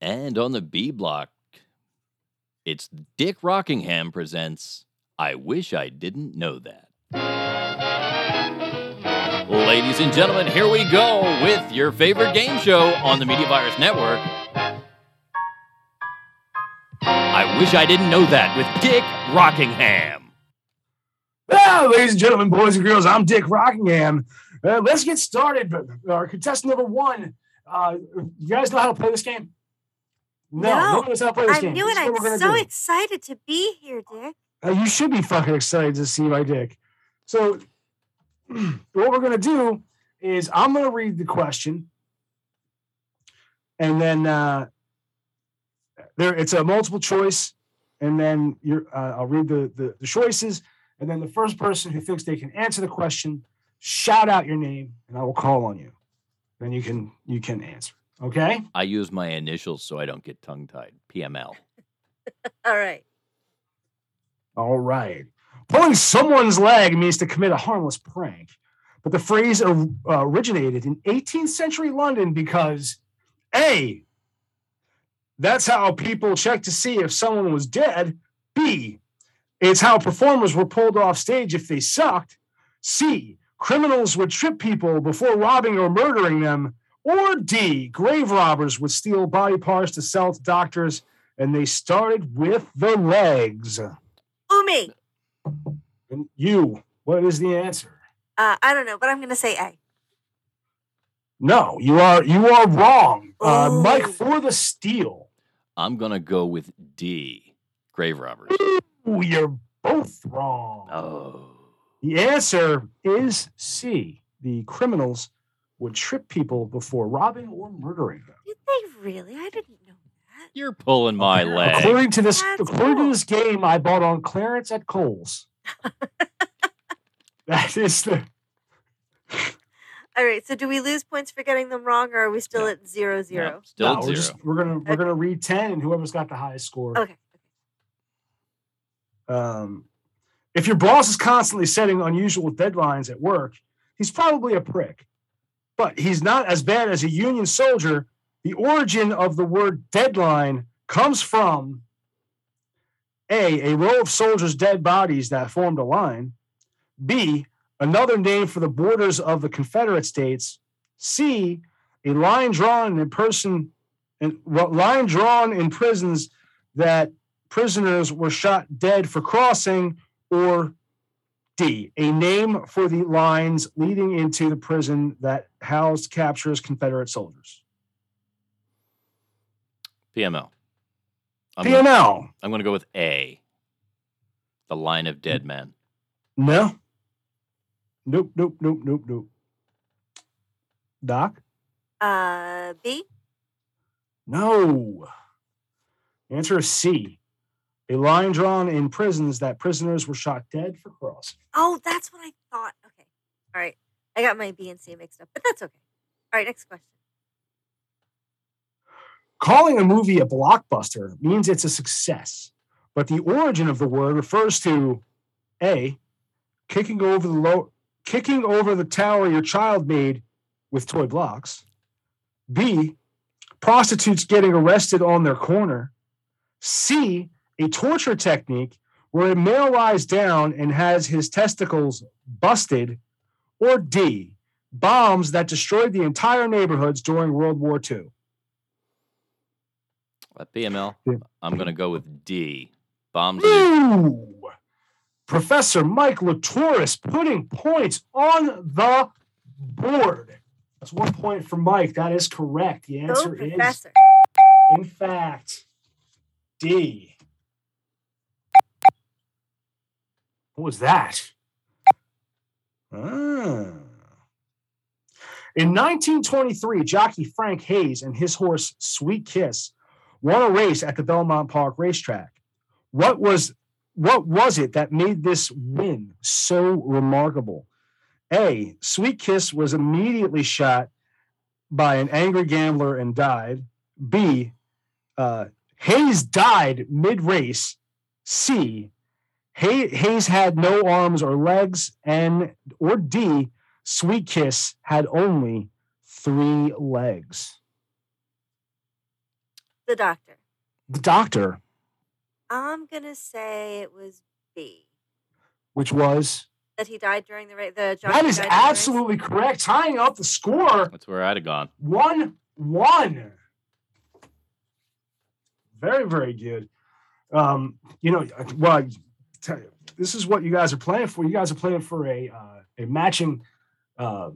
And on the B block, it's Dick Rockingham presents I Wish I Didn't Know That. Ladies and gentlemen, here we go with your favorite game show on the Media Virus Network. I Wish I Didn't Know That with Dick Rockingham. Ah, ladies and gentlemen, boys and girls, I'm Dick Rockingham. Uh, let's get started. Our contestant number one. Uh, you guys know how to play this game? No, no how to play this I'm game. new This and I'm so do. excited to be here, Dick. Uh, you should be fucking excited to see my dick. So, what we're gonna do is I'm gonna read the question, and then uh, there it's a multiple choice, and then you're uh, I'll read the, the the choices, and then the first person who thinks they can answer the question, shout out your name, and I will call on you. Then you can you can answer. Okay. I use my initials so I don't get tongue tied. PML. All right. All right. Pulling someone's leg means to commit a harmless prank. But the phrase or- uh, originated in 18th century London because A, that's how people checked to see if someone was dead. B, it's how performers were pulled off stage if they sucked. C, criminals would trip people before robbing or murdering them. Or D, grave robbers would steal body parts to sell to doctors, and they started with the legs. Umi. And you, what is the answer? Uh, I don't know, but I'm going to say A. No, you are you are wrong. Uh, Mike for the steal. I'm going to go with D. Grave robbers. Ooh, you're both wrong. Oh. The answer is C. The criminals would trip people before robbing or murdering them. Did they really? I didn't know that. You're pulling my leg. According to this, That's according cool. to this game, I bought on clearance at Kohl's. that is the All right. So do we lose points for getting them wrong, or are we still No. at zero zero? No, still no, at we're zero. just we're gonna we're gonna read ten, and whoever's got the highest score. Okay. Um, if your boss is constantly setting unusual deadlines at work, he's probably a prick. But he's not as bad as a Union soldier. The origin of the word deadline comes from A, a row of soldiers' dead bodies that formed a line, B, another name for the borders of the Confederate States, C, a line drawn in person, in, line drawn in prisons that prisoners were shot dead for crossing, or D, a name for the lines leading into the prison that housed captures Confederate soldiers. PML. I'm gonna, PML. I'm gonna go with A. The line of dead men. No. Nope, nope, nope, nope, nope. Doc? Uh, B. No. Answer is C. A line drawn in prisons that prisoners were shot dead for crossing. Oh, that's what I thought. Okay. All right. I got my B and C mixed up, but that's okay. All right. Next question. Calling a movie a blockbuster means it's a success, but the origin of the word refers to A, kicking over the low, kicking over the tower your child made with toy blocks. B, prostitutes getting arrested on their corner. C, a torture technique where a male lies down and has his testicles busted. Or D, bombs that destroyed the entire neighborhoods during World War II. At PML, Yeah. I'm gonna go with D. Bombs. in Ooh. Professor Mike LiToris putting points on the board. That's one point for Mike. That is correct. The Go, answer is, Professor. in fact, D. What was that? Ah. In 1923, jockey Frank Hayes and his horse Sweet Kiss won a race at the Belmont Park racetrack. What was what was it that made this win so remarkable? A. Sweet Kiss was immediately shot by an angry gambler and died. B. Uh, Hayes died mid race. C. Hay- Hayes had no arms or legs. And or D. Sweet Kiss had only three legs. The doctor. The doctor, I'm gonna say it was B. which was That he died during the race. The jockey that is died race. absolutely correct. Tying up the score That's where I'd have gone. one one. Very very good. Um, you know, well, I tell you, this is what you guys are playing for. You guys are playing for a uh, a matching uh,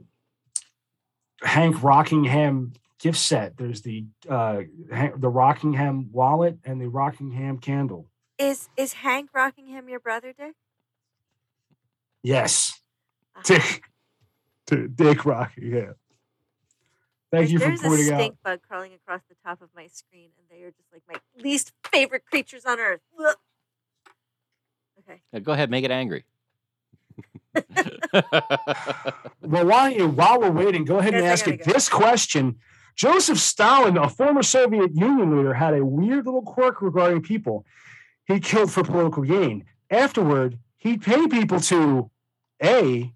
Hank Rockingham gift set. There's the uh, the Rockingham wallet and the Rockingham candle. Is is Hank Rockingham your brother, Dick? Yes, Ah, Dick, D- Dick Rockingham. Thank there's- you for There's a pointing out. stink bug crawling across the top of my screen, and they are just like my least favorite creatures on earth. Ugh. Okay. Yeah, go ahead, make it angry. Well, while you while we're waiting, go ahead and Yes, I ask gotta it go. this question. Joseph Stalin, a former Soviet Union leader, had a weird little quirk regarding people he killed for political gain. Afterward, he'd pay people to A,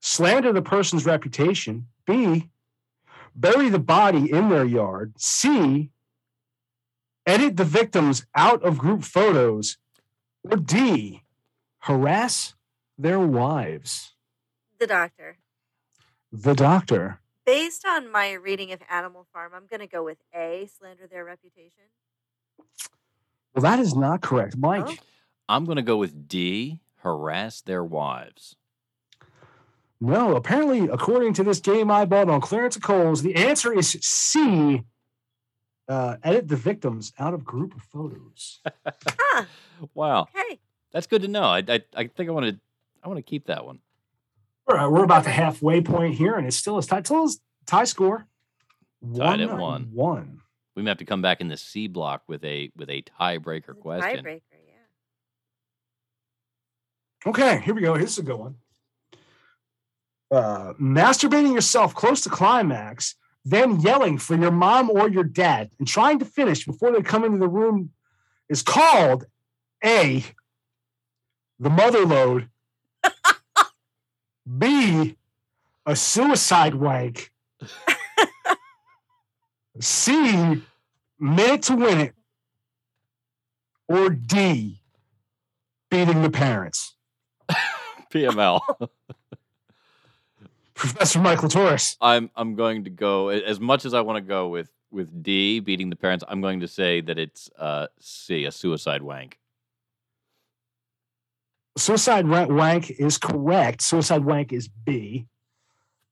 slander the person's reputation, B, bury the body in their yard, C, edit the victims out of group photos, or D, harass their wives. The doctor. The doctor. Based on my reading of Animal Farm, I'm going to go with A, slander their reputation. Well, that is not correct. Mike, Oh. I'm going to go with D, harass their wives. no. Apparently, according to this game I bought on Clarence of Kohl's, the answer is C. Uh, edit the victims out of group photos. Huh. Wow, Okay. that's good to know. I, I, I think I want to I want to keep that one. All right, we're about the halfway point here, and it's still a tie, still a tie score. Tied at one. One. We may have to come back in the C block with a with a tiebreaker The question. Tiebreaker, yeah. Okay, here we go. Here's a good one. Uh, masturbating yourself close to climax, then yelling for your mom or your dad and trying to finish before they come into the room is called A, the mother load, B, a suicide wank, C, minute to win it, or D, beating the parents. PML. Professor Mike LiToris. I'm I'm going to go as much as I want to go with with D beating the parents. I'm going to say that it's uh, C, a suicide wank. Suicide wa- wank is correct. Suicide wank is B,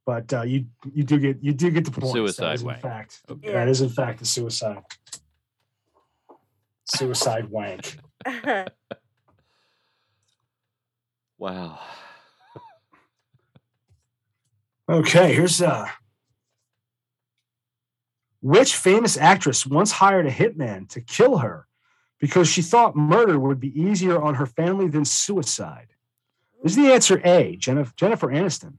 but uh, you you do get you do get the point. Suicide wank. In fact, Okay. that is in fact a suicide. Suicide wank. Wow. Okay, here's uh which famous actress once hired a hitman to kill her because she thought murder would be easier on her family than suicide? Is the answer A, Jennifer, Jennifer Aniston,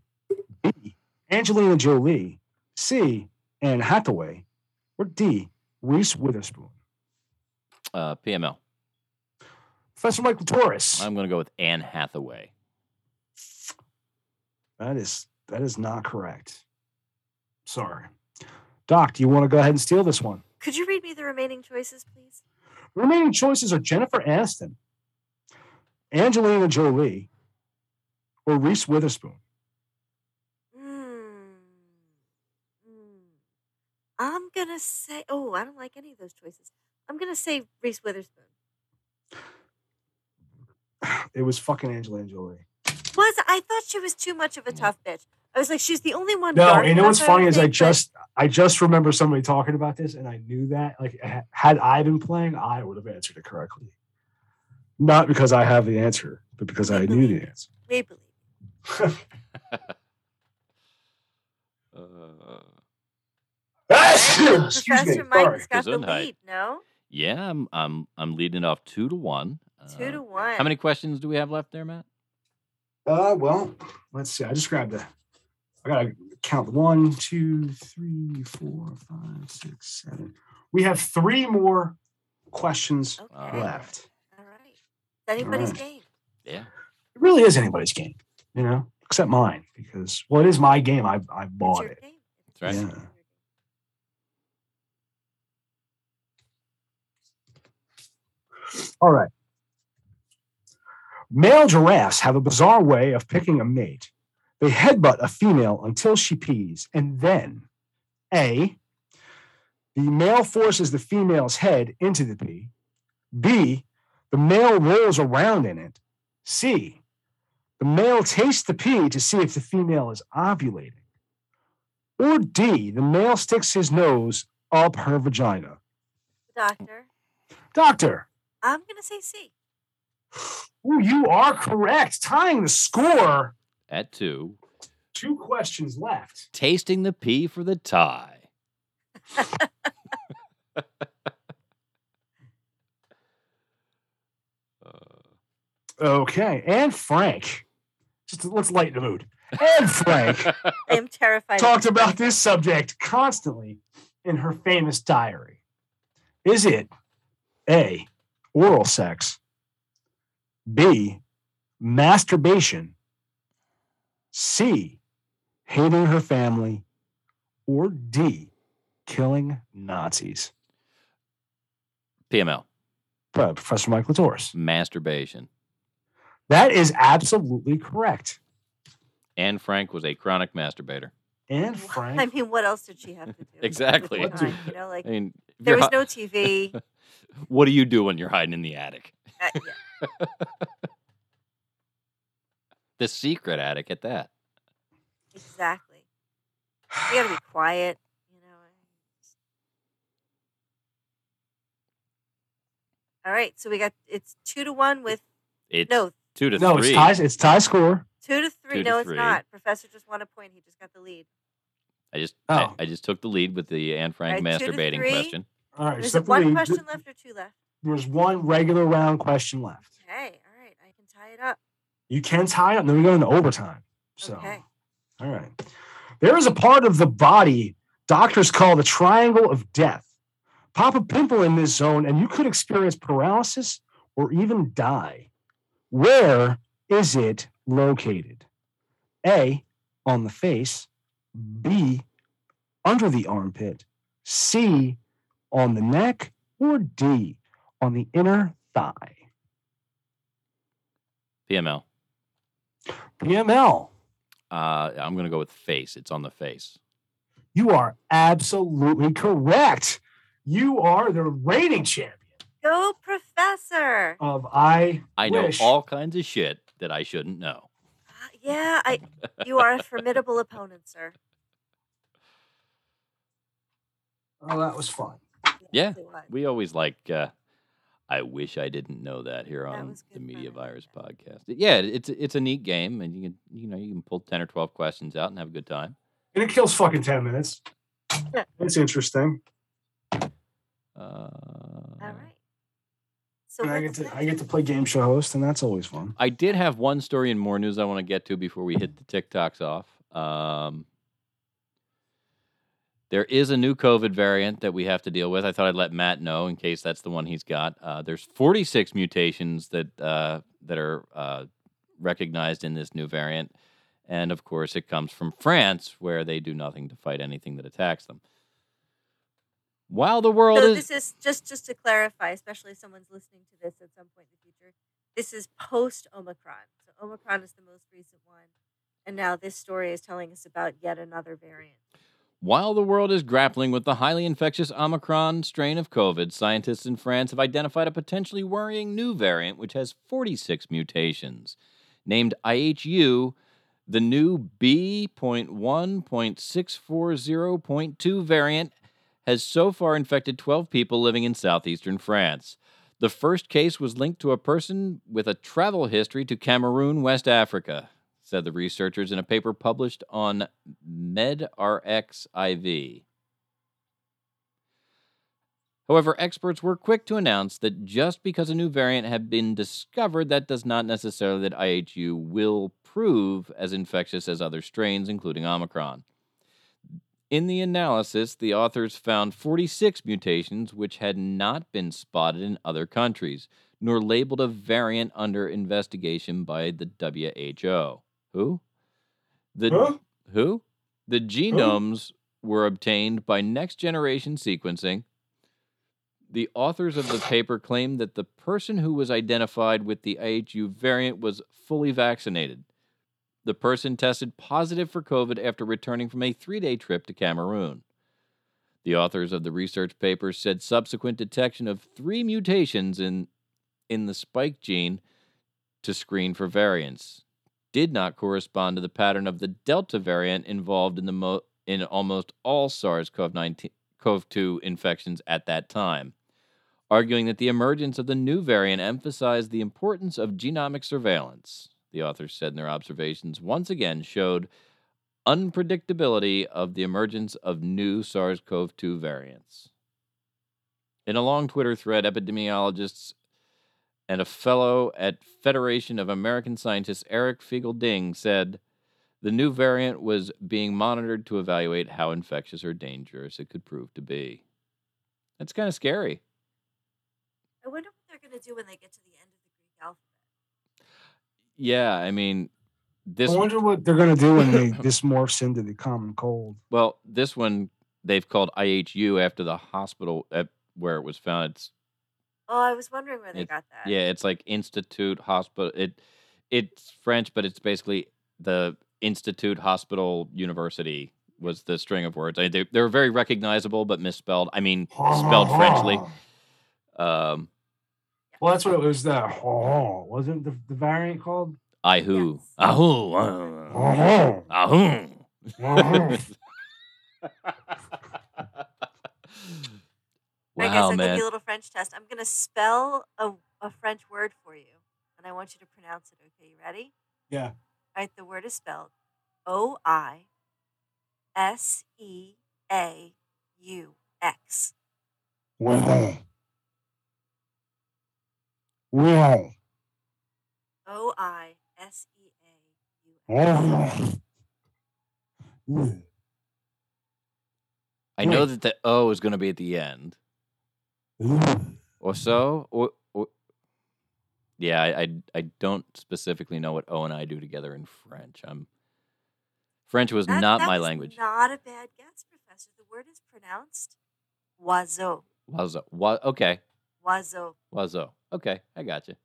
B, Angelina Jolie, C, Anne Hathaway, or D, Reese Witherspoon? Uh, PML. Professor Mike LiToris. I'm going to go with Anne Hathaway. That is that is not correct. Sorry. Doc, do you want to go ahead and steal this one? Could you read me the remaining choices, please? The remaining choices are Jennifer Aniston, Angelina Jolie, or Reese Witherspoon. Hmm. Hmm. I'm going to say, oh, I don't like any of those choices. I'm going to say Reese Witherspoon. It was fucking Angelina Jolie. Was I thought she was too much of a tough bitch. I was like, she's the only one. No, dark you know what's funny is I just I just remember somebody talking about this, and I knew that. Like, had I been playing, I would have answered it correctly. Not because I have the answer, but because I knew the answer. we believe. Uh, Excuse me. Professor Mike's got the lead. No, yeah, I'm I'm I'm leading off two to one. two Uh, to one. How many questions do we have left there, Matt? Uh, well, let's see. I just grabbed the. I gotta count one, two, three, four, five, six, seven. We have three more questions Okay. left. All right. It's anybody's right. game. Yeah. It really is anybody's game, you know, except mine because well, it is my game. I I bought it. game. That's right. Yeah. All right. Male giraffes have a bizarre way of picking a mate. They headbutt a female until she pees, and then A, the male forces the female's head into the pee. B, the male rolls around in it. C, the male tastes the pee to see if the female is ovulating. Or D, the male sticks his nose up her vagina. Doctor, Doctor, I'm gonna say C. ooh, you are correct. Tying the score. At two, Two questions left. tasting the pee for the tie. Uh, Okay. Anne Frank, just let's lighten the mood. Anne Frank I am terrified. talked about this subject constantly in her famous diary. Is it A, oral sex, B, masturbation, C, hating her family, or D, killing Nazis? PML, Uh, Professor Mike LiToris. masturbation. That is absolutely correct. Anne Frank was a chronic masturbator. Anne Frank. I mean, what else did she have to do? Exactly. time, You know, like I mean, there was no TV. what do you do when you're hiding in the attic? Uh, yeah. The secret attic at that. Exactly. You gotta be quiet. You know. All right, so we got it's two to one with It's no two to no, three. it's tie. It's tie score. two to three. Two to no, it's three. not. Professor just won a point. He just got the lead. I just Oh. I, I just took the lead with the Anne Frank Alright, two to masturbating three. question. All right. Is so one question left or two left? There's one regular round question left. Okay, all right, I can tie it up. You can tie it up. Then we go into overtime. So, Okay. all right. There is a part of the body doctors call the triangle of death. Pop a pimple in this zone, and you could experience paralysis or even die. Where is it located? A, on the face. B, under the armpit. C, on the neck. Or D, on the inner thigh. PML. PML. Uh, I'm gonna go with face. It's on the face. You are absolutely correct. You are the reigning champion Go, Professor. of I. I know all kinds of shit that I shouldn't know. Uh, yeah, I. You are a formidable opponent, sir. Oh, that was fun. Yeah, It was. We always like. Uh, I wish I didn't know that here That on the Media Virus like podcast. Yeah, it's it's a neat game, and you can you know you can pull ten or twelve questions out and have a good time. And it kills fucking 10 minutes. It's interesting. Uh, All right. So And I get what's to I get to play game show host, and that's always fun. I did have one story and more news I want to get to before we hit the TikToks off. Um, there is a new COVID variant that we have to deal with. I thought I'd let Matt know in case that's the one he's got. Uh, there's 46 mutations that uh, that are uh, recognized in this new variant, and of course, it comes from France, where they do nothing to fight anything that attacks them. While the world So is this is just just to clarify, especially if someone's listening to this at some point in the future. This is post Omicron. So Omicron is the most recent one, and now this story is telling us about yet another variant. While the world is grappling with the highly infectious Omicron strain of COVID, scientists in France have identified a potentially worrying new variant which has 46 mutations. Named IHU, the new B.1.640.2 variant has so far infected 12 people living in southeastern France. The first case was linked to a person with a travel history to Cameroon, West Africa, said the researchers in a paper published on MedRxiv. However, experts were quick to announce that just because a new variant had been discovered, that does not necessarily that IHU will prove as infectious as other strains, including Omicron. In the analysis, the authors found 46 mutations which had not been spotted in other countries, nor labeled a variant under investigation by the WHO. Who? The Huh? who? The genomes were obtained by next generation sequencing. The authors of the paper claimed that the person who was identified with the IHU variant was fully vaccinated. The person tested positive for COVID after returning from a three day trip to Cameroon. The authors of the research paper said subsequent detection of three mutations in, in the spike gene to screen for variants did not correspond to the pattern of the Delta variant involved in, the mo- in almost all SARS CoV 2 infections at that time, arguing that the emergence of the new variant emphasized the importance of genomic surveillance. The authors said in their observations once again showed unpredictability of the emergence of new SARS CoV 2 variants. In a long Twitter thread, epidemiologists and a fellow at Federation of American Scientists, Eric Feigl-Ding, said the new variant was being monitored to evaluate how infectious or dangerous it could prove to be. That's kind of scary. I wonder what they're going to do when they get to the end of the Greek alphabet. Yeah, I mean, this. I wonder what they're going to do when they, this morphs into the common cold. Well, this one they've called IHU after the hospital at where it was found. It's Oh, I was wondering where they It- got that. yeah, it's like Institute Hospital. It it's French, but it's basically the Institute Hospital University was the string of words. I, they, they were very recognizable, but misspelled. I mean, spelled Frenchly. Um, Well, that's what it was. The wasn't the, the variant called? I who Yes. ahoo ah, ahoo. I guess I'll give man. you a little French test. I'm going to spell a, a French word for you, and I want you to pronounce it. Okay, you ready? Yeah. All right, the word is spelled O I S E A U X. Wow. Wow. O I S E A U X. I know that the O is going to be at the end, or so, or, or yeah, I, I I don't specifically know what O and I do together in French. I'm French was That- not that my was language. Not a bad guess, Professor. The word is pronounced oiseau. Wazo. Wa- okay. Oiseau. Wazo. Okay, I got you.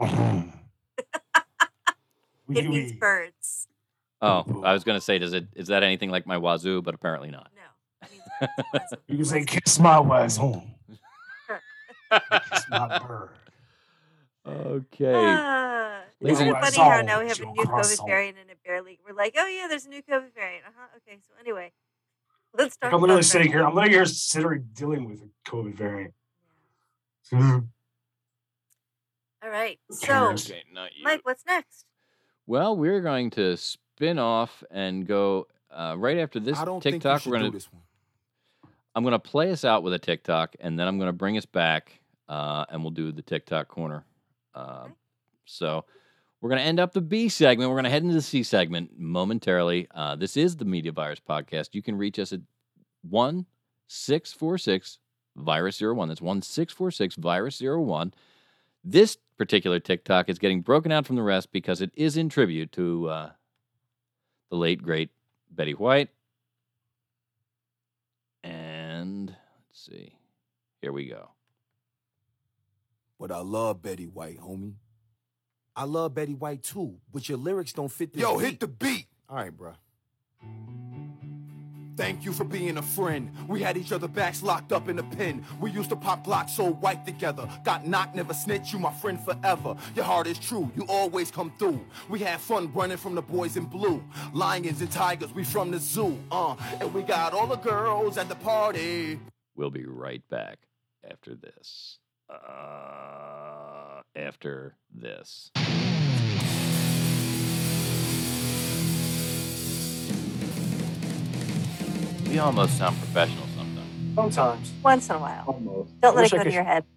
It means birds. Oh, I was gonna say, does it is that anything like my wazoo? But apparently not. No. It means birds. Oiseau. You can say kiss my was home. Kiss my bird. Okay. Ah, Ladies Isn't and- it funny how now we have a new COVID croissant. variant and it barely we're like, oh yeah, there's a new COVID variant. Uh huh. Okay, so anyway, let's talk. I'm literally sitting here. I'm literally here considering dealing with a COVID variant. All right. So. Okay. Mike, what's next? Well, we're going to spin off and go uh, right after this I don't TikTok. think We're gonna do this one. I'm gonna play us out with a TikTok, and then I'm gonna bring us back, uh, and we'll do the TikTok corner. Uh, so we're gonna end up the B segment. We're gonna head into the C segment momentarily. Uh, this is the Media Virus Podcast. You can reach us at one six four six virus zero one. That's one six four six virus zero one. This particular TikTok is getting broken out from the rest because it is in tribute to uh, the late great Betty White. And let's see. Here we go. But I love Betty White, homie. I love Betty White too, but your lyrics don't fit this Yo, beat. hit the beat. All right, bro. Thank you for being a friend. We had each other backs locked up in a pen. We used to pop Glock so white together. Got knocked, never snitch. You my friend forever. Your heart is true. You always come through. We had fun running from the boys in blue. Lions and tigers, we from the zoo. Uh, and we got all the girls at the party. We'll be right back after this. Uh, after this. We almost sound professional sometimes. Sometimes. Once in a while. Almost. Don't I let wish it I go to could- your head.